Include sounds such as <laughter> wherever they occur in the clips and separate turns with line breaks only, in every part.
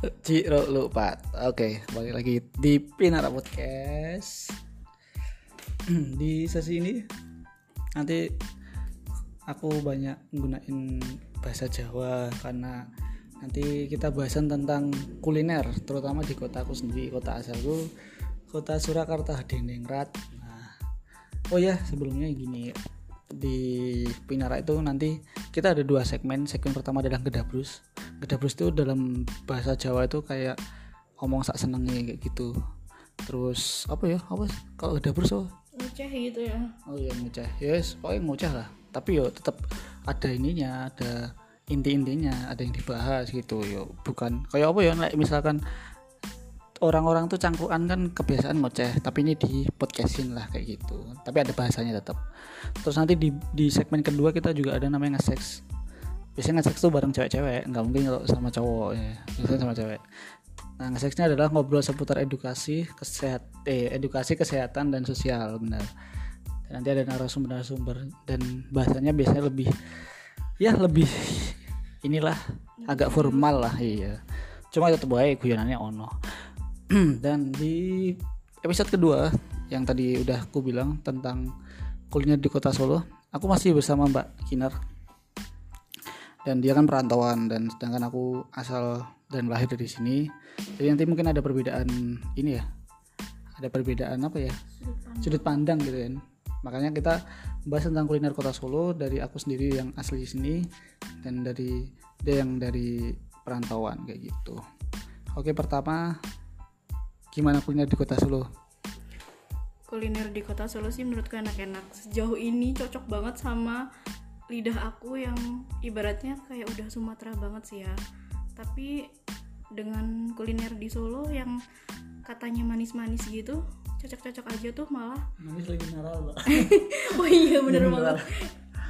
Ciro lupa. Oke, balik lagi di Pinara Podcast. Di sesi ini nanti aku banyak gunain bahasa Jawa karena nanti kita bahasan tentang kuliner, terutama di kota aku sendiri, kota asalku, kota Surakarta Denengrat. Nah, oh ya sebelumnya gini di Pinara itu nanti kita ada dua segmen. Segmen pertama adalah gedabrus. Gedabrus itu dalam bahasa Jawa itu kayak ngomong sak senengnya kayak gitu. Terus apa ya? Apa kalau gedabrus oh?
ngoceh gitu ya
Oh iya ngoceh. Yes, pokoknya ngoceh lah. Tapi yo tetap ada ininya, ada inti-intinya, ada yang dibahas gitu yo. Bukan kayak apa ya? Like, misalkan orang-orang tuh cangkruan kan kebiasaan ngoceh, tapi ini di podcastin lah kayak gitu. Tapi ada bahasanya tetap. Terus nanti di di segmen kedua kita juga ada namanya nge-sex. Biasanya nge-sex tuh bareng cewek-cewek, nggak mungkin kalau sama cowok ya. Biasanya sama cewek. Nah, nge-sexnya adalah ngobrol seputar edukasi, kesehat, eh, edukasi kesehatan dan sosial, benar. Nanti ada narasumber-narasumber dan bahasanya biasanya lebih ya lebih inilah agak formal lah, iya. Cuma tetap baik guyonannya ono. <clears throat> dan di episode kedua yang tadi udah aku bilang tentang kuliner di kota Solo, aku masih bersama Mbak Kinar. Dan dia kan perantauan dan sedangkan aku asal dan lahir dari sini. Jadi nanti mungkin ada perbedaan ini ya. Ada perbedaan apa ya? Sudut pandang gitu kan. Makanya kita bahas tentang kuliner kota Solo dari aku sendiri yang asli sini dan dari dia yang dari perantauan kayak gitu. Oke, pertama gimana kuliner di kota Solo?
kuliner di kota Solo sih menurutku enak-enak sejauh ini cocok banget sama lidah aku yang ibaratnya kayak udah Sumatera banget sih ya. Tapi dengan kuliner di Solo yang katanya manis-manis gitu cocok-cocok aja tuh malah <laughs>
Manis lagi mineral, <laughs>
oh iya bener banget.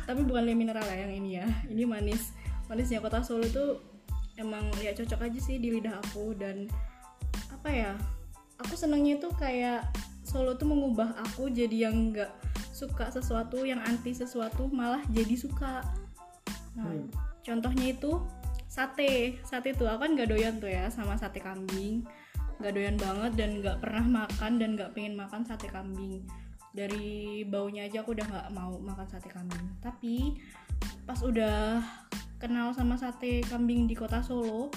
tapi bukan le mineral ya yang ini ya. Ini manis manisnya kota Solo tuh emang ya cocok aja sih di lidah aku dan apa ya aku senangnya tuh kayak Solo tuh mengubah aku jadi yang nggak suka sesuatu yang anti sesuatu malah jadi suka. Nah
Hmm.
contohnya itu sate. Sate tuh aku kan nggak doyan tuh ya sama sate kambing. Nggak doyan banget dan nggak pernah makan dan nggak pengen makan sate kambing. Dari baunya aja aku udah nggak mau makan sate kambing. Tapi pas udah kenal sama sate kambing di kota Solo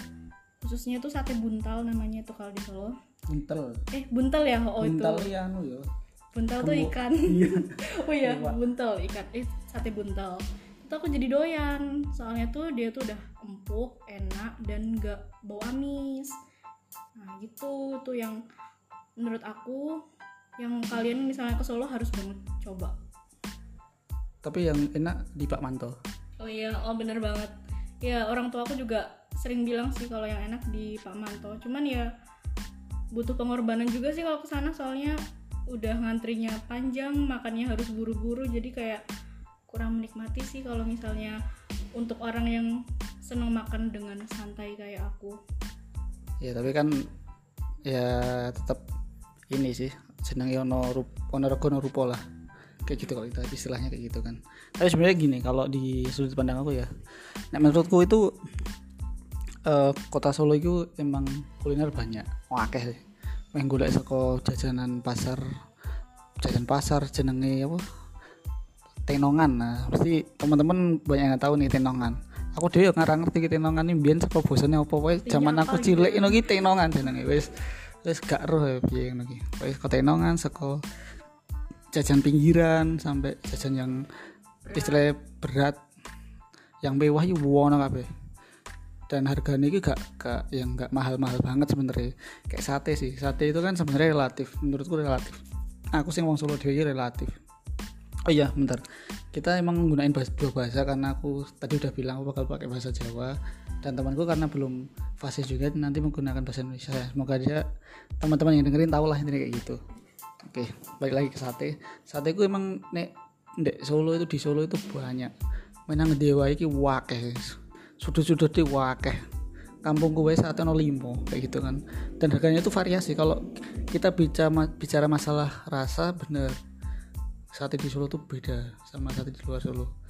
khususnya tuh sate buntal namanya tuh kalau di Solo.
Buntel.
eh buntel ya? Oh
Buntel
itu
ya anu ya.
Buntal tuh ikan. <laughs>
Iya. <laughs>
oh iya
Lupa.
buntel ikan. Eh sate buntel. Itu aku jadi doyan. Soalnya tuh dia tuh udah empuk enak dan gak bau amis. Nah gitu. Tuh yang menurut aku yang kalian misalnya ke Solo harus banget coba.
Tapi yang enak di Pak Manto.
oh iya oh bener banget. Ya orang tua aku juga sering bilang sih kalau yang enak di Pak Manto. Cuman ya butuh pengorbanan juga sih kalau ke sana soalnya udah ngantrinya panjang makannya harus buru-buru jadi kayak kurang menikmati sih kalau misalnya untuk orang yang seneng makan dengan santai kayak aku.
Ya tapi kan ya tetap ini sih seneng ono rup ono rego ono rupo lah. Kayak gitu kalau kita istilahnya kayak gitu kan. Tapi sebenarnya gini kalau di sudut pandang aku ya nah menurutku itu eh, kota Solo itu emang kuliner banyak. Wakeh sih main golek saka jajanan pasar jajan pasar jenenge apa? Tenongan. Nah pasti teman-teman banyak yang tahu nih tenongan. Aku dhewe ngarang ngerti tenongan ini biyen saka bosane apa wae. Zaman aku
apa
cilik ngono ki tenongan jenenge. Wis wis gak roh ya piye ngono ki. Wis tenongan saka jajan pinggiran sampai jajan yang istilahnya berat yang mewah itu wono kabeh dan harganya itu gak, gak yang gak mahal-mahal banget sebenarnya. Kayak sate sih. Sate itu kan sebenarnya relatif. Menurutku relatif. Aku sih ngomong Solo Dewi relatif. Oh iya bentar. Kita emang menggunakan bahasa, dua bahasa karena aku tadi udah bilang aku bakal pakai bahasa Jawa. Dan temanku karena belum fasih juga nanti menggunakan bahasa Indonesia. Semoga dia teman-teman yang dengerin tahu lah intinya kayak gitu. Oke balik lagi ke sate. Sate ku emang nek ndek Solo itu di Solo itu banyak. Menang dewa iki wakeh sudut-sudut di wakeh kampung gue saat ono limo kayak gitu kan. Dan harganya itu variasi. Kalau kita bicara bicara masalah rasa bener. Sate di Solo tuh beda sama sate di luar Solo.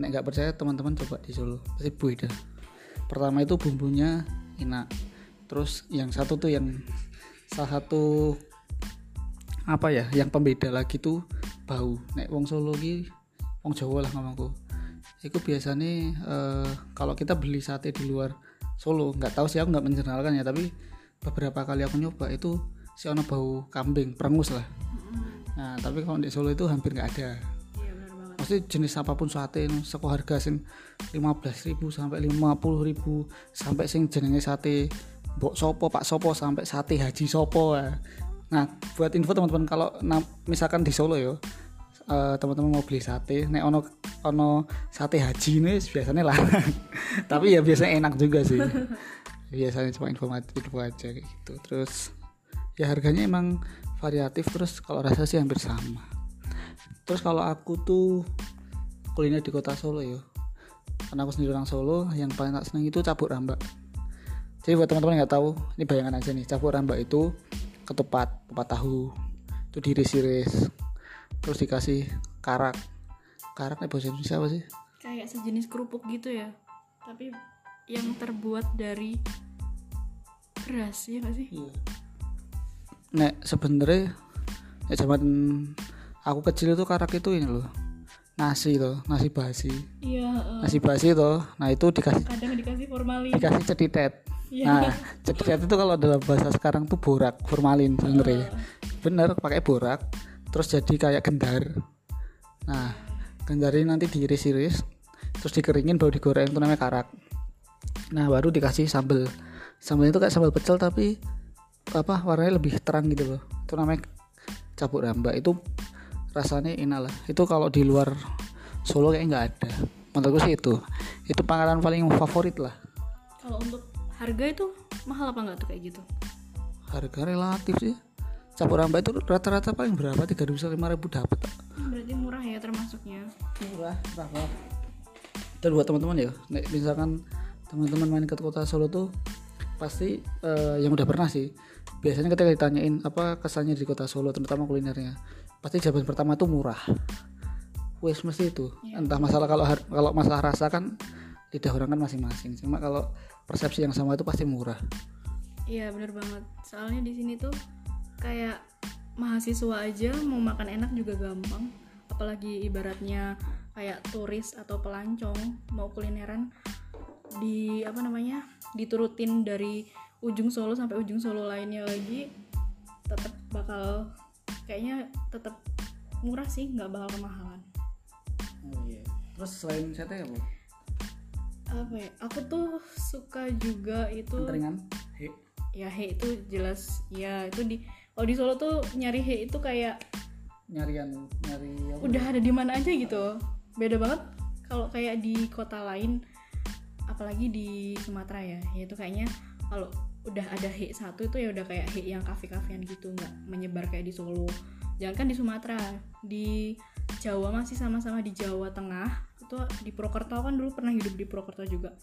Nek nggak percaya teman-teman coba di Solo pasti beda. Pertama itu bumbunya enak. Terus yang satu tuh yang salah satu apa ya yang pembeda lagi tuh bau. Nek wong Solo ki wong Jawa lah ngomongku itu biasanya eh, kalau kita beli sate di luar Solo nggak tahu sih aku nggak menjernalkan ya tapi beberapa kali aku nyoba itu si ono bau kambing perengus lah. Nah tapi kalau di Solo itu hampir nggak ada.
Iya benar banget.
Pasti jenis apa pun sate no, seko harga sing 15.000 sampai 50.000 sampai sing jenenge sate mbok sopo pak sopo sampai sate haji sopo ya. nah buat info teman-teman kalau misalkan di Solo yo eh, teman-teman mau beli sate nek ono ono sate haji ini biasanya larang. <laughs> Tapi ya biasanya enak juga sih. <laughs> Biasanya cuma informatif info aja kayak gitu. Terus ya harganya emang variatif terus kalau rasa sih hampir sama. Terus kalau aku tuh kuliner di kota Solo ya. Karena aku sendiri orang Solo yang paling tak seneng itu cabuk rambak. Jadi buat teman-teman yang nggak tahu ini bayangan aja nih. Cabuk rambak itu ketupat ketupat tahu. Itu diiris-iris terus dikasih karak. Karak nih bahasa Indonesia apa sih?
Kayak sejenis kerupuk gitu ya. Tapi yang terbuat dari beras ya nggak sih?
Nek sebenernya nek zaman aku kecil itu karak itu ini loh. Nasi tuh nasi basi.
Iya eh,
nasi basi tuh nah itu dikasih
kadang dikasih formalin.
dikasih ceditet.
Iya.
nah ceditet itu kalau dalam bahasa sekarang tuh borak formalin sebenarnya. Bener pakai borak terus jadi kayak gendar. Nah gendar ini nanti diiris-iris terus dikeringin baru digoreng itu namanya karak. Nah baru dikasih sambel. Sambel itu kayak sambal pecel tapi apa warnanya lebih terang gitu loh. Itu namanya cabuk rambak. Itu rasanya enak lah. Itu kalau di luar Solo kayak nggak ada. Menurutku sih itu. Itu panganan paling favorit lah.
Kalau untuk harga itu mahal apa nggak tuh kayak gitu?
Harga relatif sih cabuk rambak itu rata-rata paling berapa? Tiga ribu lima ribu dapat
berarti murah ya termasuknya.
Murah murah banget. Dan buat teman-teman ya. Nek misalkan teman-teman main ke kota Solo tuh pasti eh, yang udah pernah sih biasanya ketika ditanyain apa kesannya di kota Solo terutama kulinernya pasti jawaban pertama tuh murah. Wes mesti itu. Entah masalah kalau kalau masalah rasa kan lidah orang kan masing-masing. Cuma kalau persepsi yang sama itu pasti murah.
Iya bener banget. Soalnya di sini tuh kayak mahasiswa aja mau makan enak juga gampang. Apalagi ibaratnya kayak turis atau pelancong mau kulineran di apa namanya diturutin dari ujung Solo sampai ujung Solo lainnya lagi tetap bakal kayaknya tetap murah sih nggak bakal kemahalan.
Oh iya. Terus selain sate apa?
Apa ya aku tuh suka juga itu
Angkringan he?
Ya he itu jelas ya itu di kalau di Solo tuh nyari he itu kayak
nyarian nyari apa
udah ada di mana aja gitu. Beda banget kalau kayak di kota lain apalagi di Sumatera ya. Itu kayaknya kalau udah ada he satu itu ya udah kayak he yang kafe-kafean gitu nggak menyebar kayak di Solo. Jangan kan di Sumatera di Jawa masih sama-sama di Jawa Tengah itu di Purwokerto kan dulu pernah hidup di Purwokerto juga.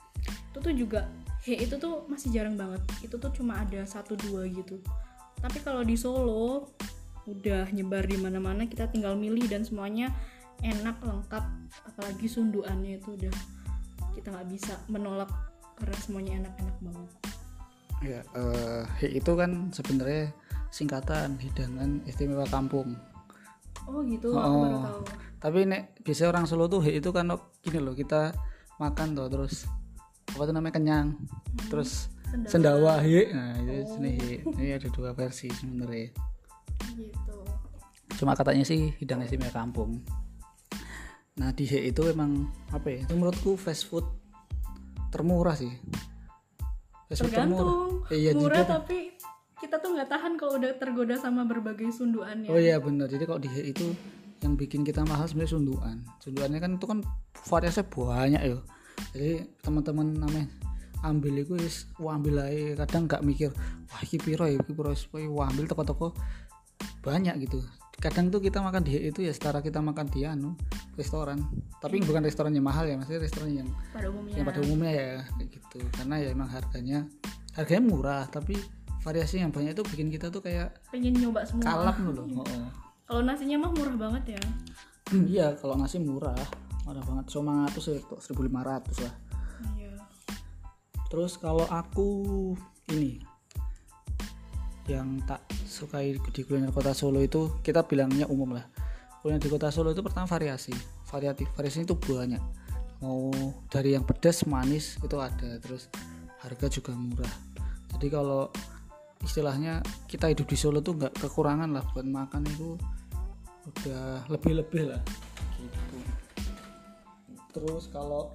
Itu tuh juga he itu tuh masih jarang banget. Itu tuh cuma ada satu dua gitu tapi kalau di Solo udah nyebar di mana-mana kita tinggal milih dan semuanya enak lengkap apalagi sunduannya itu udah kita nggak bisa menolak karena semuanya enak-enak banget
Ya, HI itu kan sebenarnya singkatan hidangan istimewa kampung.
oh gitu aku baru
Oh.
tahu
Tapi nek biasanya orang Solo tuh itu kan oh, gini loh, kita makan tuh terus apa tuh namanya kenyang. Terus sendawa HI. Nah, itu jenis HI. Ini ada dua versi sebenarnya.
gitu
Cuma katanya sih hidangan istimewa kampung. Nah, di HI itu emang apa ya? Itu menurutku fast food termurah sih. Fast food
tergantung
Iya,
murah
juga.
tapi kita tuh nggak tahan kalau udah tergoda sama berbagai sunduannya
Oh iya benar. Jadi kalau di HI itu yang bikin kita mahal sebenarnya sunduan. Sunduannya kan itu kan variasinya banyak ya. Jadi teman-teman namanya ambil itu wis ambil aja kadang nggak mikir wah iki piro ya iki piro? Wah ambil toko-toko banyak gitu. Kadang tuh kita makan di itu ya setara kita makan di anu restoran. Tapi bukan restoran yang mahal ya maksudnya restoran yang
pada umumnya.
yang pada umumnya ya kayak gitu. Karena ya emang harganya harganya murah tapi variasi yang banyak itu bikin kita tuh kayak
pengen nyoba semua.
kalap loh <laughs> oh.
kalau nasinya mah murah banget ya.
Iya kalau nasi murah murah banget. Cuma ratus ya kok 1500 lah.
iya
terus kalau aku ini yang tak sukai di kuliner kota Solo itu kita bilangnya umum lah. Kuliner di kota Solo itu pertama variasi variatif. Variasi itu banyak. Mau dari yang pedas manis itu ada. Terus harga juga murah. Jadi kalau istilahnya kita hidup di Solo tuh nggak kekurangan lah buat makan itu udah lebih-lebih lah. Gitu. Terus kalau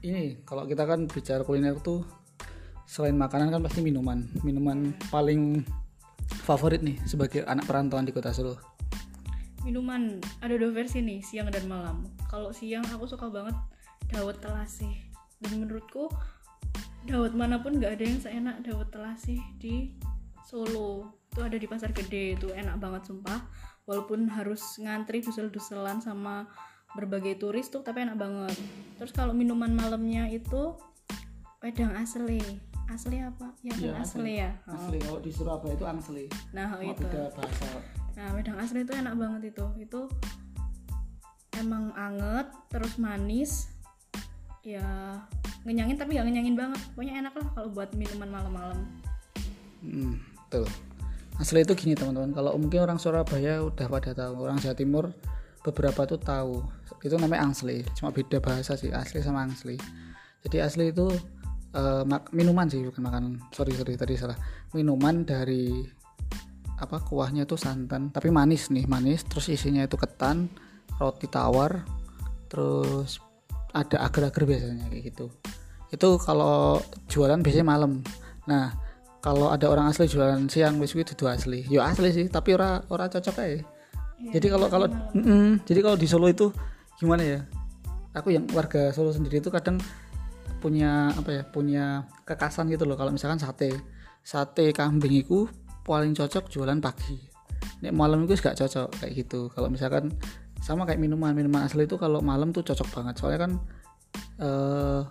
ini kalau kita kan bicara kuliner tuh selain makanan kan pasti minuman. Minuman paling favorit nih sebagai anak perantauan di kota Solo.
Minuman ada dua versi nih siang dan malam. Kalau siang aku suka banget dawet telasih. Dan menurutku dawet mana pun nggak ada yang seenak dawet telasih di Solo. Itu ada di pasar gede itu enak banget sumpah. Walaupun harus ngantri dusel-duselan sama berbagai turis tuh tapi enak banget. Terus kalau minuman malamnya itu wedang asli. Asli apa? Ya
Iya,
kan asli. ya. Oh.
asli kalau di Surabaya itu angsli
nah
Cuma
itu.
beda bahasa.
Nah wedang asli itu enak banget itu. Itu emang anget terus manis. Ya ngenyangin tapi gak ngenyangin banget. Pokoknya enak lah kalau buat minuman malam-malam.
Hmm, tuh. Asli itu gini teman-teman. Kalau mungkin orang Surabaya udah pada tahu, orang Jawa Timur beberapa tuh tahu. Itu namanya angsli. Cuma beda bahasa sih, asli sama angsli. Jadi asli itu eh, mak- minuman sih, bukan makanan. Sorry sorry tadi salah. Minuman dari apa kuahnya itu santan, tapi manis nih, manis. Terus isinya itu ketan, roti tawar, terus ada agar-agar biasanya kayak gitu. Itu kalau jualan biasanya malam. Nah, kalau ada orang asli jualan siang wis dudu asli. Ya asli sih, tapi ora ora cocok aja. Jadi kalau kalau Mm-mm. jadi kalau di Solo itu gimana ya? Aku yang warga Solo sendiri itu kadang punya apa ya? Punya kekasan gitu loh kalau misalkan sate. Sate kambing itu paling cocok jualan pagi. Nek malam itu gak cocok kayak gitu. Kalau misalkan sama kayak minuman, minuman asli itu kalau malam tuh cocok banget. Soalnya kan eh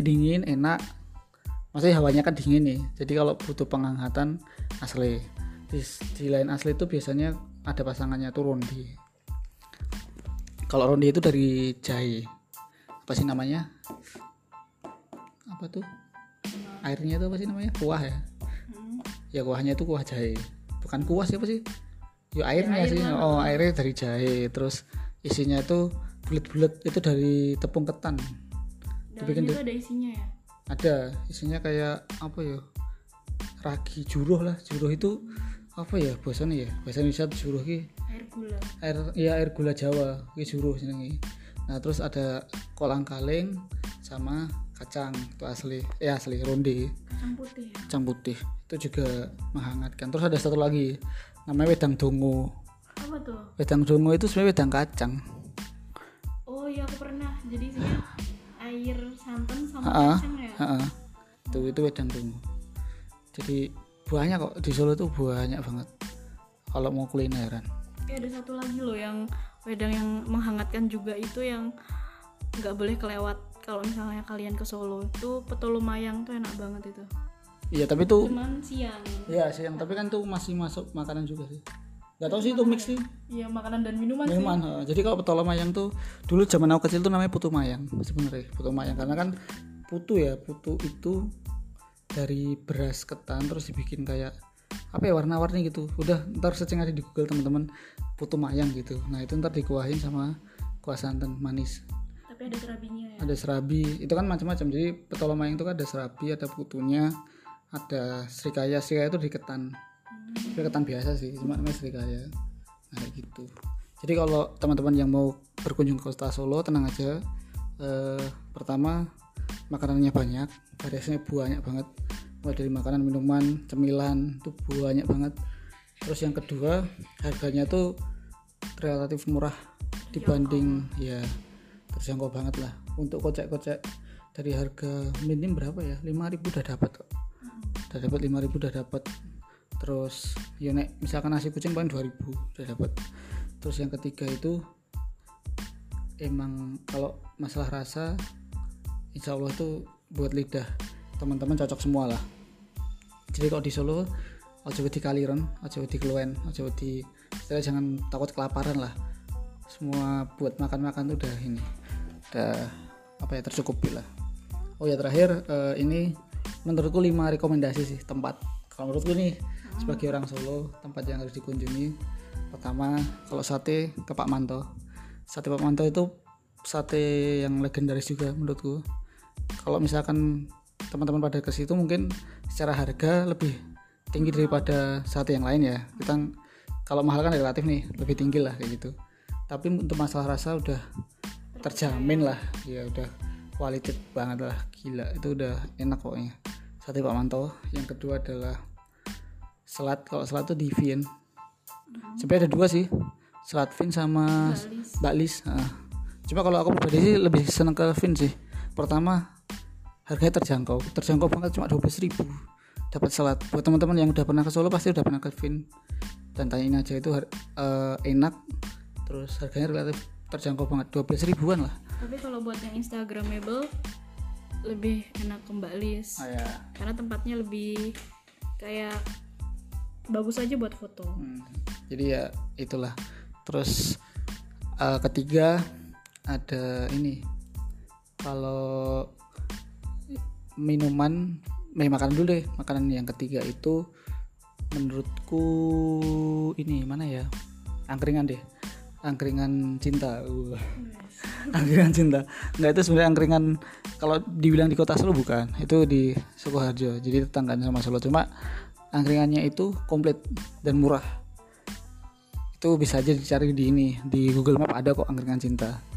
dingin, enak, maksudnya hawanya kan dingin nih jadi kalau butuh penghangatan asli di, di lain asli itu biasanya ada pasangannya tuh rondi. Kalau rondi itu dari jahe. Apa sih namanya? Apa tuh? Airnya itu apa sih namanya? Kuah ya?
Hmm.
ya kuahnya itu kuah jahe. Bukan kuah siapa sih? Ya airnya
air
sih.
lah.
oh airnya dari jahe. Terus isinya itu bulat-bulat. Itu dari tepung ketan. Dibikin
itu ada isinya ya?
Ada. Isinya kayak apa ya? Ragi juruh lah. Juruh itu apa ya bahasanya ya? Bahasa Indonesia tuh juruh ki?
Air gula.
Air ya air gula Jawa ki juruh jenenge nah terus ada kolang kaling sama kacang itu asli eh asli ronde
kacang putih ya?
Kacang putih itu juga menghangatkan. Terus ada satu lagi namanya wedang dongo.
Apa tuh?
Wedang dongo itu sebenarnya wedang kacang.
Oh iya aku pernah. Jadi isinya air santan sama
Ha-ha.
kacang ya?
Heeh. itu itu wedang dongo. Jadi banyak kok di Solo tuh banyak banget. Kalau mau kulineran.
Eh, ada satu lagi loh yang wedang yang menghangatkan juga itu yang nggak boleh kelewat. Kalau misalnya kalian ke Solo itu petolo mayang tuh enak banget itu.
Iya tapi tuh
cuman siang.
Iya siang, tapi kan tuh masih masuk makanan juga sih. Gak tau sih itu mix sih.
Iya makanan dan minuman, sih.
Minuman. heeh. Jadi kalau petola mayang tuh dulu zaman aku kecil tuh namanya putu mayang sebenarnya putu mayang. Karena kan putu ya putu itu dari beras ketan terus dibikin kayak apa ya warna-warni gitu. Udah ntar searching aja di Google teman-teman putu mayang gitu. Nah itu ntar dikuahin sama kuah santan manis.
tapi ada serabinya ya
Ada serabi itu kan macam-macam. Jadi petola mayang itu kan ada serabi, ada putunya, ada serikaya. Serikaya itu di ketan. Tapi ketan biasa sih cuma namanya serikaya nah, kayak gitu jadi kalau teman-teman yang mau berkunjung ke kota Solo tenang aja eh, pertama makanannya banyak variasinya banyak banget. Mulai dari makanan minuman cemilan itu banyak banget. Terus yang kedua harganya tuh relatif murah dibanding ya terjangkau banget lah. Untuk kocek-kocek dari harga minim berapa ya? 5000 udah dapat kok. Udah dapat 5000 udah dapat. Terus ya nek misalkan nasi kucing paling 2000 udah dapat. Terus yang ketiga itu emang kalau masalah rasa insya Allah tuh buat lidah. Teman-teman cocok semua lah. Jadi kalau di Solo aja di kaliren aja di keluwen aja di istilahnya jangan takut kelaparan lah. Semua buat makan-makan tuh udah ini udah apa ya tercukupi lah. Oh ya terakhir eh, ini menurutku lima rekomendasi sih tempat. Kalau menurutku nih sebagai orang Solo tempat yang harus dikunjungi. Pertama kalau sate ke Pak Manto. Sate Pak Manto itu sate yang legendaris juga menurutku kalau misalkan teman-teman pada ke situ mungkin secara harga lebih tinggi daripada sate yang lain ya. Kita kalau mahal kan relatif nih lebih tinggi lah kayak gitu. Tapi untuk masalah rasa udah terjamin lah. Ya udah quality banget lah gila. Itu udah enak pokoknya. Sate Pak Manto. Yang kedua adalah selat. Kalau selat tuh di Vien sebenarnya ada dua sih. Selat Vin sama. Baklis ah. cuma kalau aku pribadi sih lebih seneng ke Vin sih pertama harganya terjangkau. Terjangkau banget cuma 12.000 ribu. Dapat selat buat teman-teman yang udah pernah ke Solo pasti udah pernah ke Vin. Dan tanyain aja itu eh, enak. Terus harganya relatif terjangkau banget. 12 ribuan lah.
Tapi kalau buat yang instagramable lebih enak ke Mbak Lis
ah, ya.
karena tempatnya lebih kayak bagus aja buat foto.
Hmm, jadi ya itulah. Terus eh, ketiga ada ini kalau minuman eh makanan dulu deh. Makanan yang ketiga itu menurutku ini mana ya? Angkringan deh. Angkringan cinta. Uh. angkringan cinta. Nggak itu sebenarnya angkringan kalau dibilang di kota Solo bukan. Itu di Sukoharjo jadi tetangganya sama Solo. Cuma angkringannya itu komplit dan murah. Itu bisa aja dicari di ini di Google Map ada kok angkringan cinta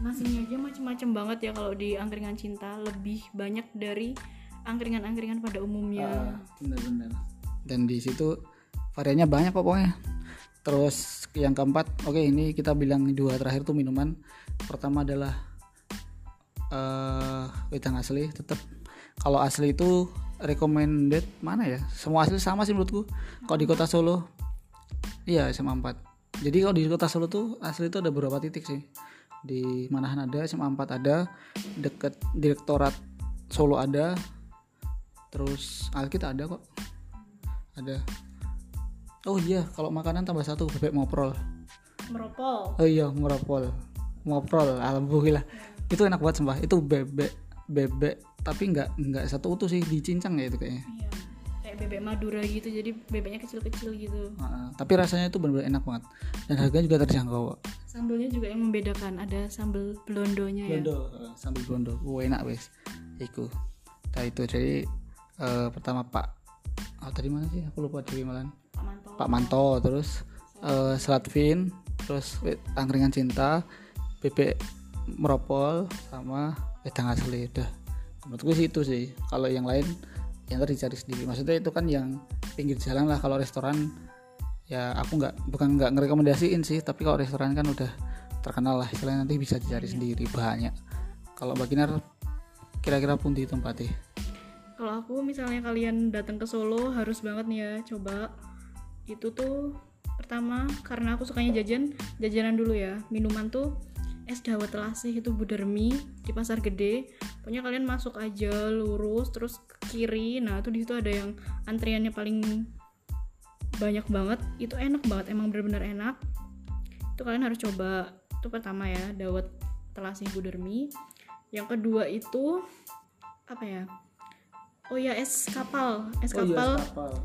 nasinya aja macem-macem banget ya kalau di angkringan cinta. Lebih banyak dari angkringan-angkringan pada umumnya.
Benar-benar. Dan di situ variannya banyak kok pokoknya. Terus yang keempat oke ini kita bilang dua terakhir tuh minuman. Pertama adalah eh wedang asli tetap kalau asli itu recommended mana ya? Semua asli sama sih menurutku. Kalau di kota Solo iya SMA 4 jadi kalau di kota Solo tuh asli itu ada beberapa titik sih di Manahan ada SMA 4 ada deket direktorat Solo ada. Terus Alkit ada kok. Ada. Oh iya kalau makanan tambah satu bebek moprol
meropol?
Oh iya moprol moprol alhamdulillah. Itu enak banget sumpah. Itu bebek bebek tapi nggak nggak satu utuh sih dicincang ya itu kayaknya.
Iya kayak bebek madura gitu jadi bebeknya kecil-kecil gitu.
Heeh, tapi rasanya itu benar-benar enak banget. Dan harganya juga terjangkau.
Sambelnya juga yang membedakan. Ada sambel blondonya ya?
Blondo eh, sambil blondo. Oh, enak wes. Iku. Nah itu jadi eh, pertama pak oh tadi mana sih? Aku lupa dari malan.
Pak Manto.
Pak Manto terus eh, Selat Vin terus angkringan cinta bebek meropol sama wedang asli. Udah menurutku sih itu sih. Kalau yang lain yang tadi cari sendiri. Maksudnya itu kan yang pinggir jalan lah. Kalau restoran ya aku nggak bukan nggak ngerekomendasiin sih tapi kalau restoran kan udah terkenal lah istilahnya nanti bisa dicari sendiri banyak. Kalau baginar kira-kira pun di tempatnya
kalau aku misalnya kalian datang ke Solo harus banget nih ya coba. Itu tuh pertama karena aku sukanya jajan jajanan dulu ya. Minuman tuh es dawet telasih itu budermi di pasar gede. Pokoknya kalian masuk aja lurus terus ke kiri. Nah tuh di situ ada yang antriannya paling banyak banget itu enak banget emang bener-bener enak. Itu kalian harus coba. Itu pertama ya dawet telasih budermi yang kedua itu apa ya? Oh ya es kapal. Es kapal.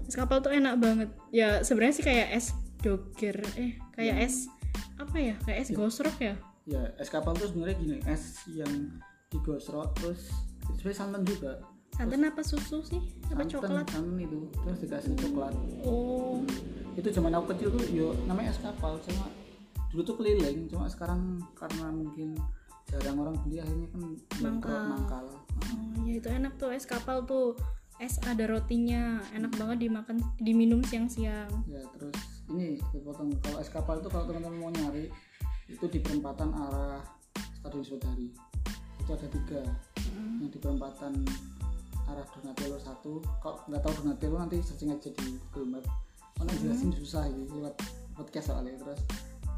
es kapal tuh enak banget. Ya sebenarnya sih kayak es doger eh kayak es apa ya? Kayak es gosrok ya?
Ya es kapal tuh sebenarnya gini es yang digosrok terus sebenarnya santan juga
santan apa susu sih? Apa
santan,
coklat?
santan itu. Terus dikasih coklat.
Oh.
Itu zaman aku kecil tuh yo namanya es kapal. Cuma dulu tuh keliling. Cuma sekarang karena mungkin jarang orang beli akhirnya kan
Mangkal.
mangkal.
Oh, ya itu enak tuh es kapal tuh. Es ada rotinya enak banget dimakan diminum siang-siang.
Ya terus ini dipotong. Kalau es kapal itu kalau teman-teman mau nyari itu di perempatan arah Stadion Sodari. Itu ada tiga. Yang di perempatan arah Donatello satu. Kalau nggak tahu Donatello nanti searching aja di Google Map karena jelasin susah ini lewat podcast soalnya. Terus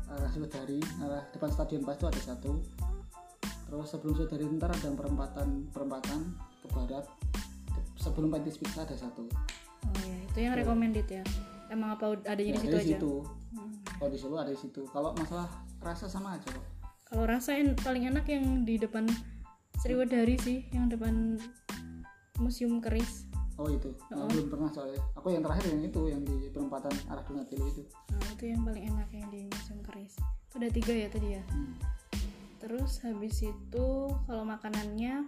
arah Sodari arah depan Stadion Pas itu ada satu. Terus sebelum Sodari ntar ada perempatan perempatan ke barat. Sebelum Pantis Pizza ada satu.
Oh ya itu yang recommended ya. Emang apa adanya di
Ya,
situ
ada
aja?
di situ kalau di Solo ada di situ. Kalau masalah rasa sama aja kok.
Kalau rasa en- paling enak yang di depan Sriwedari sih yang depan museum keris.
Oh itu. Nah, belum pernah soalnya. Aku yang terakhir yang itu yang di perempatan arah Donatello itu.
Nah itu yang paling enak yang di museum keris. Itu udah tiga ya tadi ya?
Hmm.
terus habis itu kalau makanannya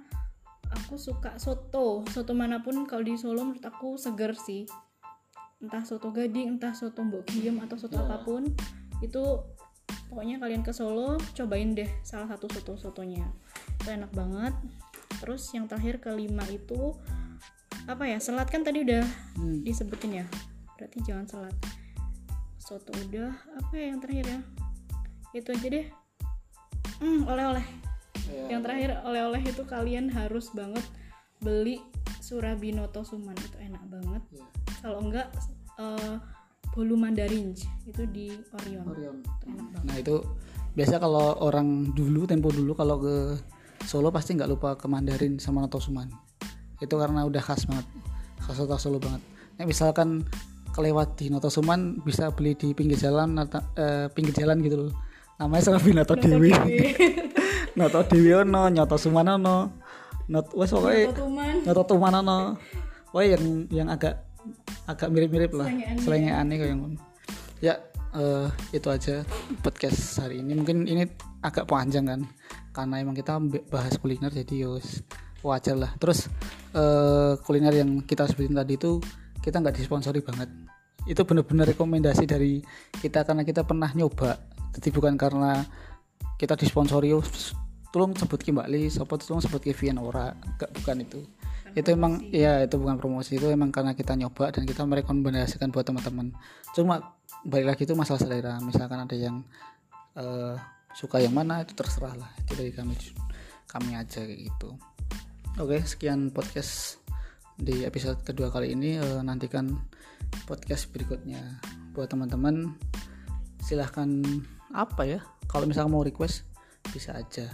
aku suka soto. Soto mana pun kalau di Solo menurut aku seger sih. Entah soto gading entah soto mbok giem atau soto
Ya.
apa pun itu pokoknya kalian ke Solo cobain deh salah satu soto sotonya itu enak banget terus yang terakhir kelima itu apa ya selat kan tadi udah
Hmm.
disebutin ya? Berarti jangan selat. Soto udah apa ya yang terakhir ya? Itu aja deh. Hmm oleh-oleh.
Kayak-
yang terakhir oleh-oleh itu kalian harus banget beli Surabinoto Suman. Itu enak banget.
Ya,
kalau enggak eh, bolu mandarin itu di Orion.
Orion.
itu enak banget.
Nah itu biasa kalau orang dulu tempo dulu kalau ke Solo pasti nggak lupa ke Mandarin sama Noto Suman. Itu karena udah khas banget, khas kota Solo banget. Nah, misalkan kelewat di Noto Suman bisa beli di pinggir jalan nata- eh, pinggir jalan gitu loh. Namanya Serabi Noto Dewi. <laughs> Noto Dewi ono, Nyoto Suman ono. Not wes pokoknya Nyoto Tuman ono. Pokoknya yang yang agak agak mirip-mirip lah.
Selengean
aneh kayak ngono. Ya eh, itu aja podcast hari ini. Mungkin ini agak panjang kan, karena emang kita bahas kuliner jadi yos wajar lah. Terus eh, kuliner yang kita sebutin tadi itu kita nggak disponsori banget. Itu bener-bener rekomendasi dari kita karena kita pernah nyoba. Jadi bukan karena kita disponsori "Oh, tolong sebut ki Mbak Li, sopo tolong sebut ki Vian ora, enggak bukan itu. itu emang ya itu bukan promosi itu emang karena kita nyoba dan kita merekomendasikan buat teman-teman. Cuma balik lagi itu masalah selera. Misalkan ada yang eh, suka yang mana itu terserah lah. Itu dari kami kami aja kayak gitu. Oke, sekian podcast di episode kedua kali ini. Eh, nantikan podcast berikutnya buat teman-teman. Silahkan apa ya? Kalau misalkan mau request bisa aja.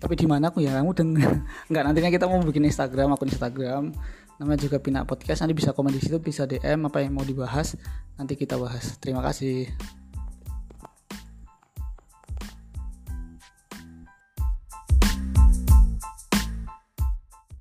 Tapi di mana aku ya kamu deng <laughs> nggak nantinya kita mau bikin Instagram akun Instagram namanya juga Pina Podcast nanti bisa komen di situ bisa DM apa yang mau dibahas nanti kita bahas terima kasih